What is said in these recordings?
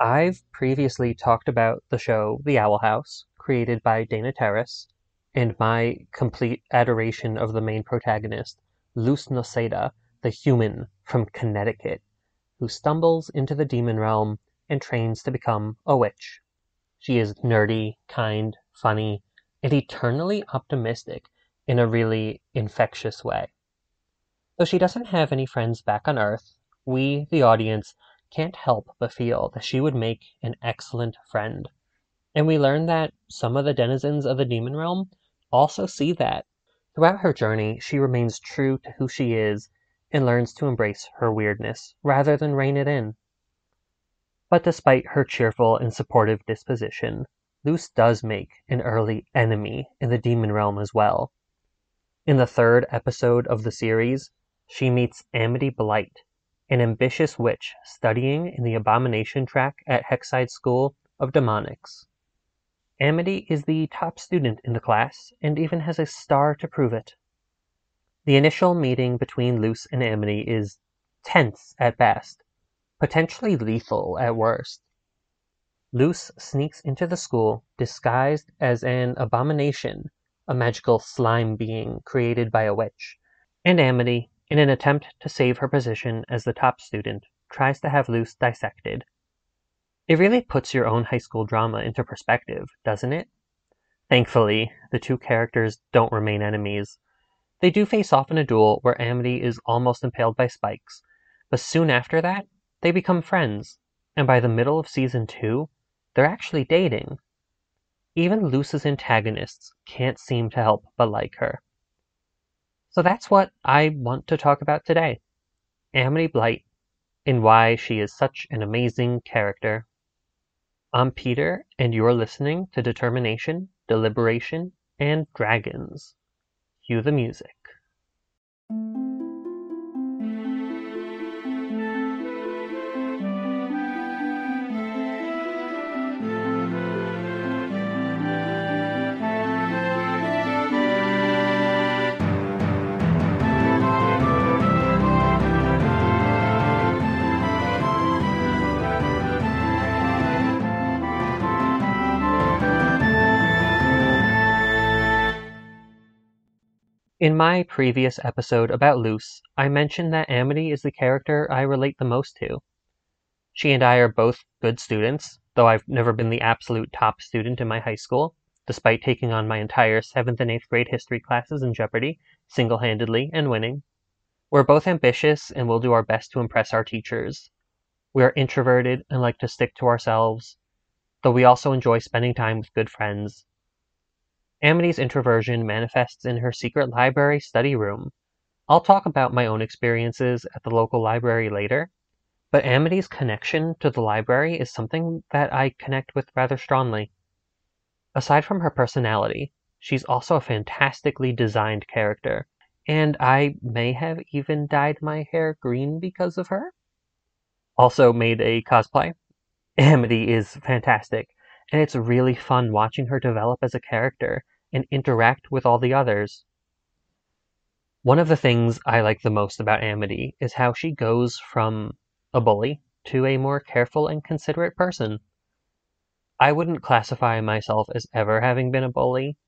I've previously talked about the show The Owl House, created by Dana Terrace, and my complete adoration of the main protagonist, Luz Noceda, the human from Connecticut, who stumbles into the demon realm and trains to become a witch. She is nerdy, kind, funny, and eternally optimistic in a really infectious way. Though she doesn't have any friends back on Earth, we, the audience, can't help but feel that she would make an excellent friend. And we learn that some of the denizens of the demon realm also see that. Throughout her journey, she remains true to who she is and learns to embrace her weirdness rather than rein it in. But despite her cheerful and supportive disposition, Luz does make an early enemy in the demon realm as well. In the third episode of the series, she meets Amity Blight, an ambitious witch studying in the Abomination track at Hexside School of Demonics. Amity is the top student in the class and even has a star to prove it. The initial meeting between Luz and Amity is tense at best, potentially lethal at worst. Luz sneaks into the school disguised as an abomination, a magical slime being created by a witch, and Amity in an attempt to save her position as the top student, tries to have Luz dissected. It really puts your own high school drama into perspective, doesn't it? Thankfully, the two characters don't remain enemies. They do face off in a duel where Amity is almost impaled by spikes, but soon after that, they become friends, and by the middle of season 2, they're actually dating. Even Luz's antagonists can't seem to help but like her. So that's what I want to talk about today Amity Blight and why she is such an amazing character. I'm Peter, and you're listening to Determination, Deliberation, and Dragons. Cue the music. In my previous episode about Luz, I mentioned that Amity is the character I relate the most to. She and I are both good students, though I've never been the absolute top student in my high school, despite taking on my entire 7th and 8th grade history classes in Jeopardy, single handedly, and winning. We're both ambitious and will do our best to impress our teachers. We are introverted and like to stick to ourselves, though we also enjoy spending time with good friends Amity's introversion manifests in her secret library study room. I'll talk about my own experiences at the local library later, but Amity's connection to the library is something that I connect with rather strongly. Aside from her personality, she's also a fantastically designed character, and I may have even dyed my hair green because of her. Also made a cosplay. Amity is fantastic, and it's really fun watching her develop as a character and interact with all the others. One of the things I like the most about Amity is how she goes from a bully to a more careful and considerate person. I wouldn't classify myself as ever having been a bully,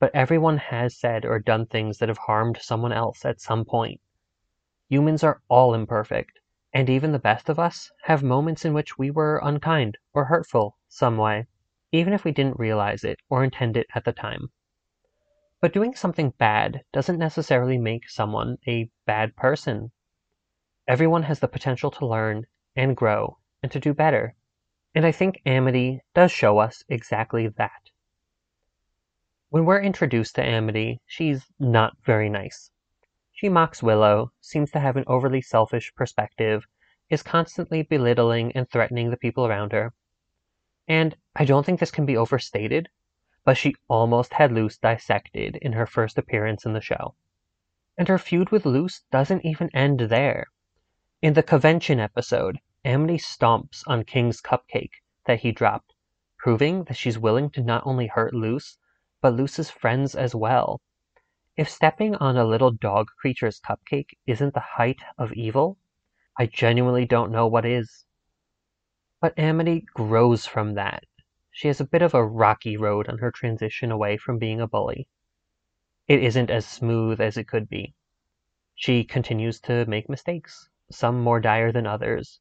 but everyone has said or done things that have harmed someone else at some point. Humans are all imperfect, and even the best of us have moments in which we were unkind or hurtful some way, even if we didn't realize it or intend it at the time. But doing something bad doesn't necessarily make someone a bad person. Everyone has the potential to learn and grow and to do better. And I think Amity does show us exactly that. When we're introduced to Amity, she's not very nice. She mocks Willow, seems to have an overly selfish perspective, is constantly belittling and threatening the people around her. And I don't think this can be overstated, but she almost had Luz dissected in her first appearance in the show. And her feud with Luz doesn't even end there. In the convention episode, Amity stomps on King's cupcake that he dropped, proving that she's willing to not only hurt Luz, but Luz's friends as well. If stepping on a little dog creature's cupcake isn't the height of evil, I genuinely don't know what is. But Amity grows from that. She has a bit of a rocky road on her transition away from being a bully. It isn't as smooth as it could be. She continues to make mistakes, some more dire than others.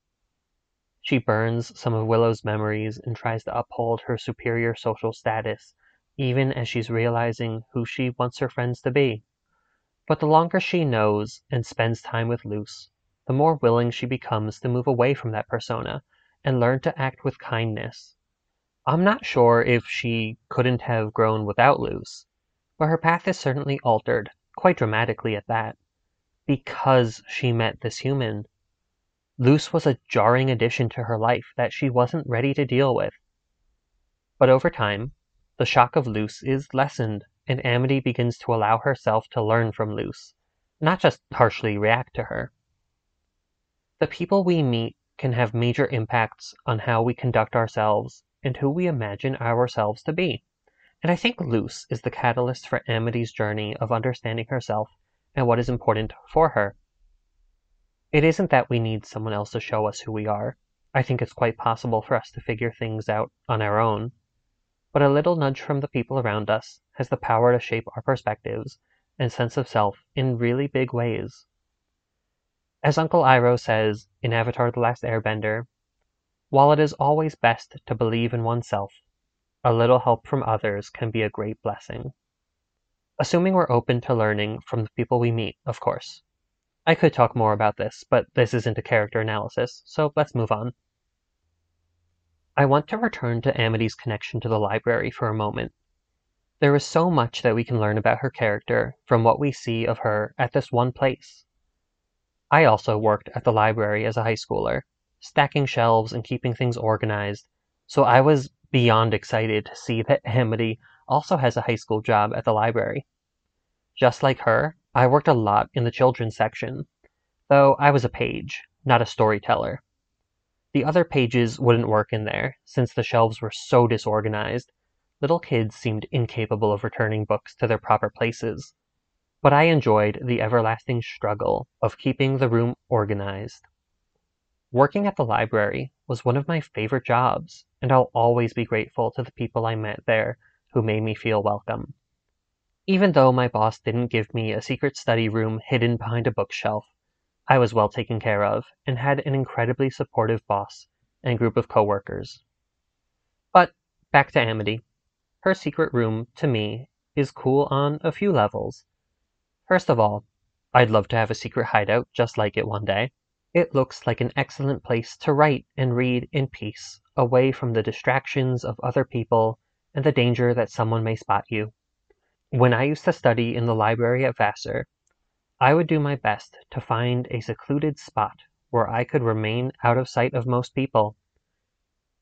She burns some of Willow's memories and tries to uphold her superior social status, even as she's realizing who she wants her friends to be. But the longer she knows and spends time with Luz, the more willing she becomes to move away from that persona and learn to act with kindness. I'm not sure if she couldn't have grown without Luz, but her path is certainly altered, quite dramatically at that, because she met this human. Luz was a jarring addition to her life that she wasn't ready to deal with. But over time, the shock of Luz is lessened, and Amity begins to allow herself to learn from Luz, not just harshly react to her. The people we meet can have major impacts on how we conduct ourselves and who we imagine ourselves to be. And I think Luz is the catalyst for Amity's journey of understanding herself and what is important for her. It isn't that we need someone else to show us who we are. I think it's quite possible for us to figure things out on our own. But a little nudge from the people around us has the power to shape our perspectives and sense of self in really big ways. As Uncle Iroh says in Avatar The Last Airbender, while it is always best to believe in oneself, a little help from others can be a great blessing. Assuming we're open to learning from the people we meet, of course. I could talk more about this, but this isn't a character analysis, so let's move on. I want to return to Amity's connection to the library for a moment. There is so much that we can learn about her character from what we see of her at this one place. I also worked at the library as a high schooler, stacking shelves and keeping things organized, so I was beyond excited to see that Amity also has a high school job at the library. Just like her, I worked a lot in the children's section, though I was a page, not a storyteller. The other pages wouldn't work in there, since the shelves were so disorganized. Little kids seemed incapable of returning books to their proper places, but I enjoyed the everlasting struggle of keeping the room organized. Working at the library was one of my favorite jobs, and I'll always be grateful to the people I met there who made me feel welcome. Even though my boss didn't give me a secret study room hidden behind a bookshelf, I was well taken care of and had an incredibly supportive boss and group of coworkers. But back to Amity. Her secret room, to me, is cool on a few levels. First of all, I'd love to have a secret hideout just like it one day. It looks like an excellent place to write and read in peace, away from the distractions of other people and the danger that someone may spot you. When I used to study in the library at Vassar, I would do my best to find a secluded spot where I could remain out of sight of most people.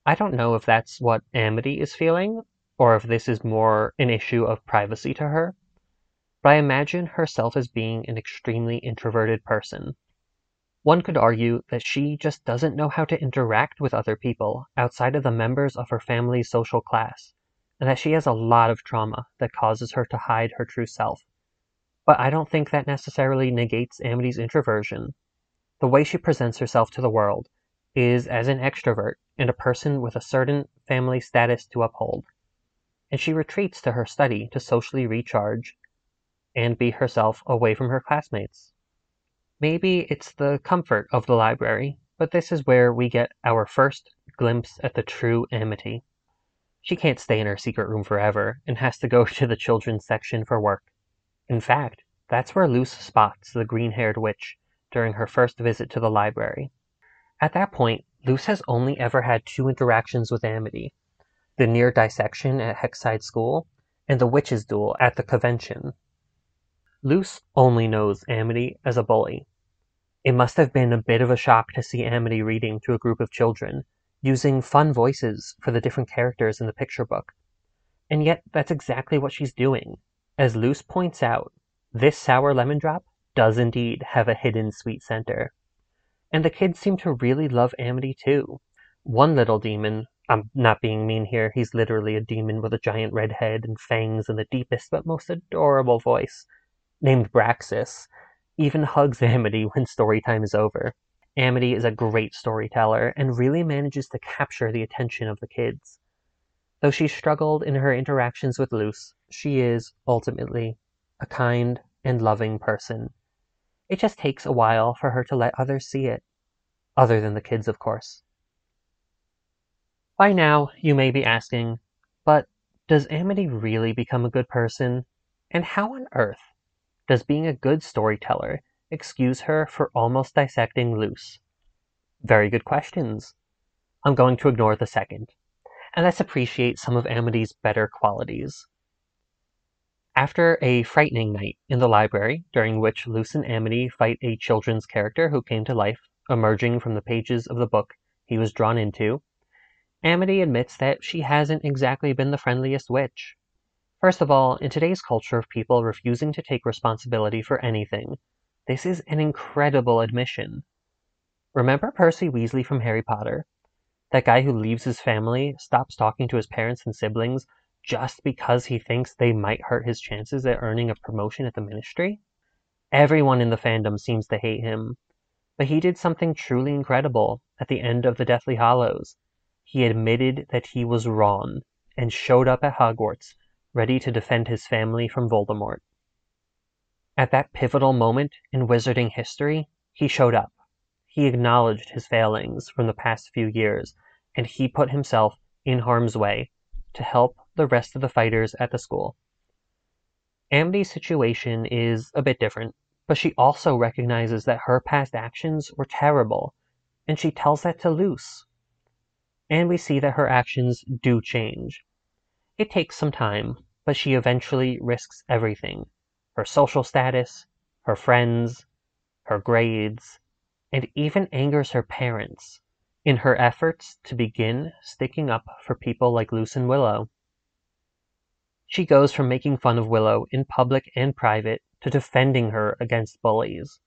I don't know if that's what Amity is feeling, or if this is more an issue of privacy to her but I imagine herself as being an extremely introverted person. One could argue that she just doesn't know how to interact with other people outside of the members of her family's social class, and that she has a lot of trauma that causes her to hide her true self. But I don't think that necessarily negates Amity's introversion. The way she presents herself to the world is as an extrovert and a person with a certain family status to uphold. And she retreats to her study to socially recharge and be herself away from her classmates. Maybe it's the comfort of the library, but this is where we get our first glimpse at the true Amity. She can't stay in her secret room forever and has to go to the children's section for work. In fact, that's where Luz spots the green haired witch during her first visit to the library. At that point, Luz has only ever had two interactions with Amity the near dissection at Hexside School and the witches' duel at the convention. Luz only knows Amity as a bully. It must have been a bit of a shock to see Amity reading to a group of children, using fun voices for the different characters in the picture book. And yet, that's exactly what she's doing. As Luz points out, this sour lemon drop does indeed have a hidden sweet center. And the kids seem to really love Amity too. One little demon, I'm not being mean here, he's literally a demon with a giant red head and fangs and the deepest but most adorable voice, named Braxis, even hugs Amity when story time is over. Amity is a great storyteller and really manages to capture the attention of the kids. Though she struggled in her interactions with Luz, she is, ultimately, a kind and loving person. It just takes a while for her to let others see it. Other than the kids, of course. By now, you may be asking, but does Amity really become a good person? And how on earth does being a good storyteller excuse her for almost dissecting Luz? Very good questions. I'm going to ignore the second and let's appreciate some of Amity's better qualities. After a frightening night in the library, during which Luz and Amity fight a children's character who came to life, emerging from the pages of the book he was drawn into, Amity admits that she hasn't exactly been the friendliest witch. First of all, in today's culture of people refusing to take responsibility for anything, this is an incredible admission. Remember Percy Weasley from Harry Potter? That guy who leaves his family, stops talking to his parents and siblings just because he thinks they might hurt his chances at earning a promotion at the ministry? Everyone in the fandom seems to hate him. But he did something truly incredible at the end of the Deathly Hallows. He admitted that he was wrong and showed up at Hogwarts, ready to defend his family from Voldemort. At that pivotal moment in wizarding history, he showed up. He acknowledged his failings from the past few years, and he put himself in harm's way to help the rest of the fighters at the school. Amity's situation is a bit different, but she also recognizes that her past actions were terrible, and she tells that to Luz. And we see that her actions do change. It takes some time, but she eventually risks everything her social status, her friends, her grades, and even angers her parents in her efforts to begin sticking up for people like Luz and Willow. She goes from making fun of Willow in public and private to defending her against bullies.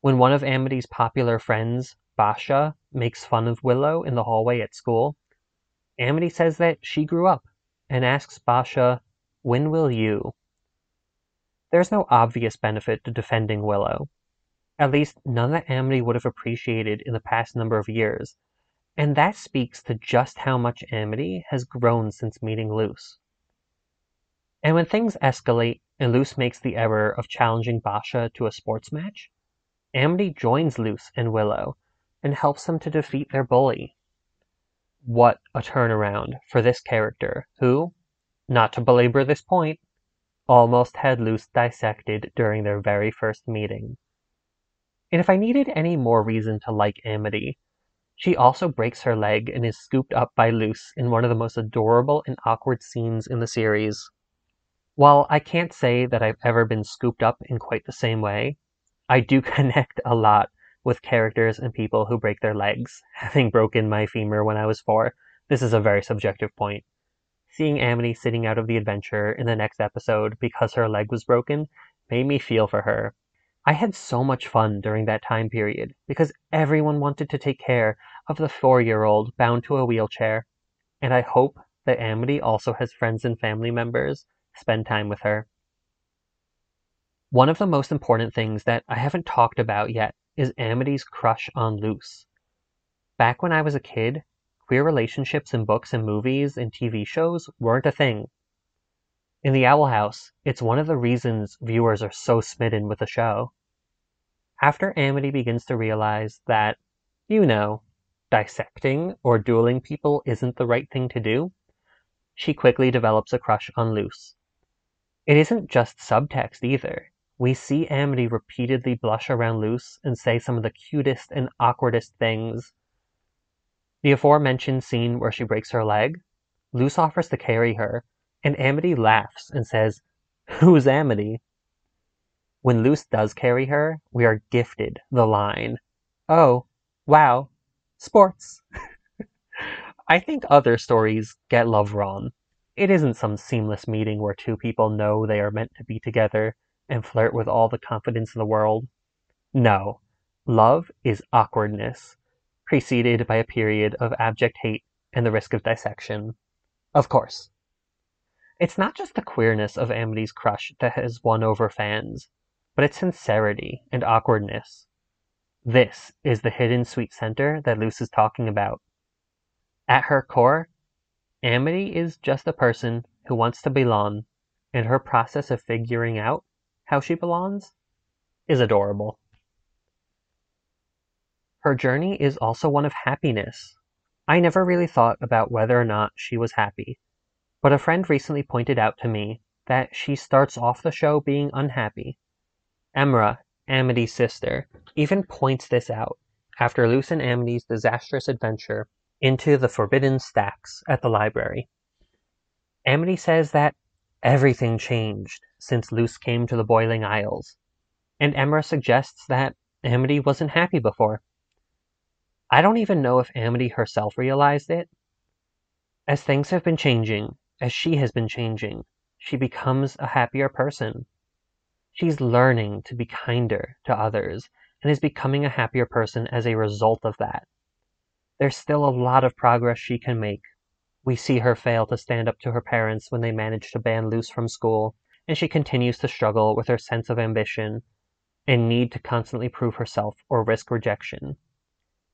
When one of Amity's popular friends, Boscha, makes fun of Willow in the hallway at school, Amity says that she grew up and asks Boscha, When will you? There's no obvious benefit to defending Willow at least none that Amity would have appreciated in the past number of years, and that speaks to just how much Amity has grown since meeting Luz. And when things escalate and Luz makes the error of challenging Boscha to a sports match, Amity joins Luz and Willow and helps them to defeat their bully. What a turnaround for this character, who, not to belabor this point, almost had Luz dissected during their very first meeting. And if I needed any more reason to like Amity, she also breaks her leg and is scooped up by Luz in one of the most adorable and awkward scenes in the series. While I can't say that I've ever been scooped up in quite the same way, I do connect a lot with characters and people who break their legs. Having broken my femur when I was four, this is a very subjective point. Seeing Amity sitting out of the adventure in the next episode because her leg was broken made me feel for her I had so much fun during that time period because everyone wanted to take care of the four year old bound to a wheelchair, and I hope that Amity also has friends and family members spend time with her. One of the most important things that I haven't talked about yet is Amity's crush on Luz. Back when I was a kid, queer relationships in books and movies and TV shows weren't a thing. In The Owl House, it's one of the reasons viewers are so smitten with the show. After Amity begins to realize that, you know, dissecting or dueling people isn't the right thing to do, she quickly develops a crush on Luz. It isn't just subtext either. We see Amity repeatedly blush around Luz and say some of the cutest and awkwardest things. The aforementioned scene where she breaks her leg, Luz offers to carry her, and Amity laughs and says, Who's Amity? When Luz does carry her, we are gifted the line, Oh, wow, sports. I think other stories get love wrong. It isn't some seamless meeting where two people know they are meant to be together and flirt with all the confidence in the world. No, love is awkwardness, preceded by a period of abject hate and the risk of dissection. Of course. It's not just the queerness of Amity's crush that has won over fans, but its sincerity and awkwardness. This is the hidden sweet center that Luz is talking about. At her core, Amity is just a person who wants to belong, and her process of figuring out how she belongs is adorable. Her journey is also one of happiness. I never really thought about whether or not she was happy, but a friend recently pointed out to me that she starts off the show being unhappy. Emira, Amity's sister, even points this out after Luz and Amity's disastrous adventure into the forbidden stacks at the library. Amity says that everything changed since Luz came to the Boiling Isles, and Emira suggests that Amity wasn't happy before. I don't even know if Amity herself realized it. As things have been changing, as she has been changing, she becomes a happier person. She's learning to be kinder to others and is becoming a happier person as a result of that. There's still a lot of progress she can make. We see her fail to stand up to her parents when they manage to ban Luz from school, and she continues to struggle with her sense of ambition and need to constantly prove herself or risk rejection.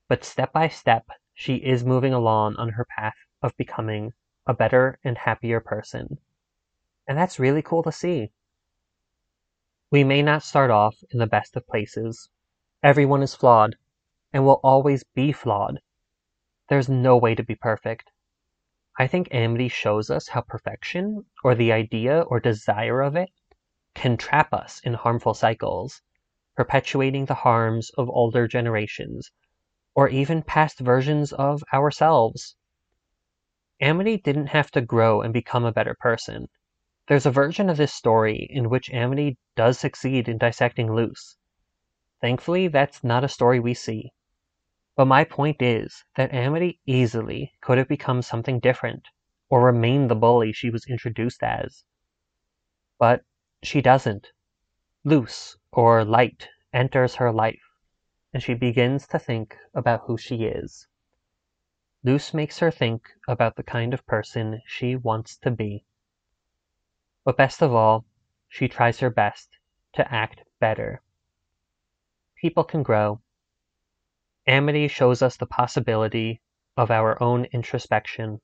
But step by step, she is moving along on her path of becoming a better and happier person. And that's really cool to see. We may not start off in the best of places. Everyone is flawed and will always be flawed. There's no way to be perfect. I think Amity shows us how perfection, or the idea or desire of it, can trap us in harmful cycles, perpetuating the harms of older generations, or even past versions of ourselves. Amity didn't have to grow and become a better person. There's a version of this story in which Amity does succeed in dissecting Luz. Thankfully, that's not a story we see. But my point is that Amity easily could have become something different, or remained the bully she was introduced as. But she doesn't. Luz, or Light, enters her life, and she begins to think about who she is. Luz makes her think about the kind of person she wants to be. But best of all, she tries her best to act better. People can grow. Amity shows us the possibility of our own introspection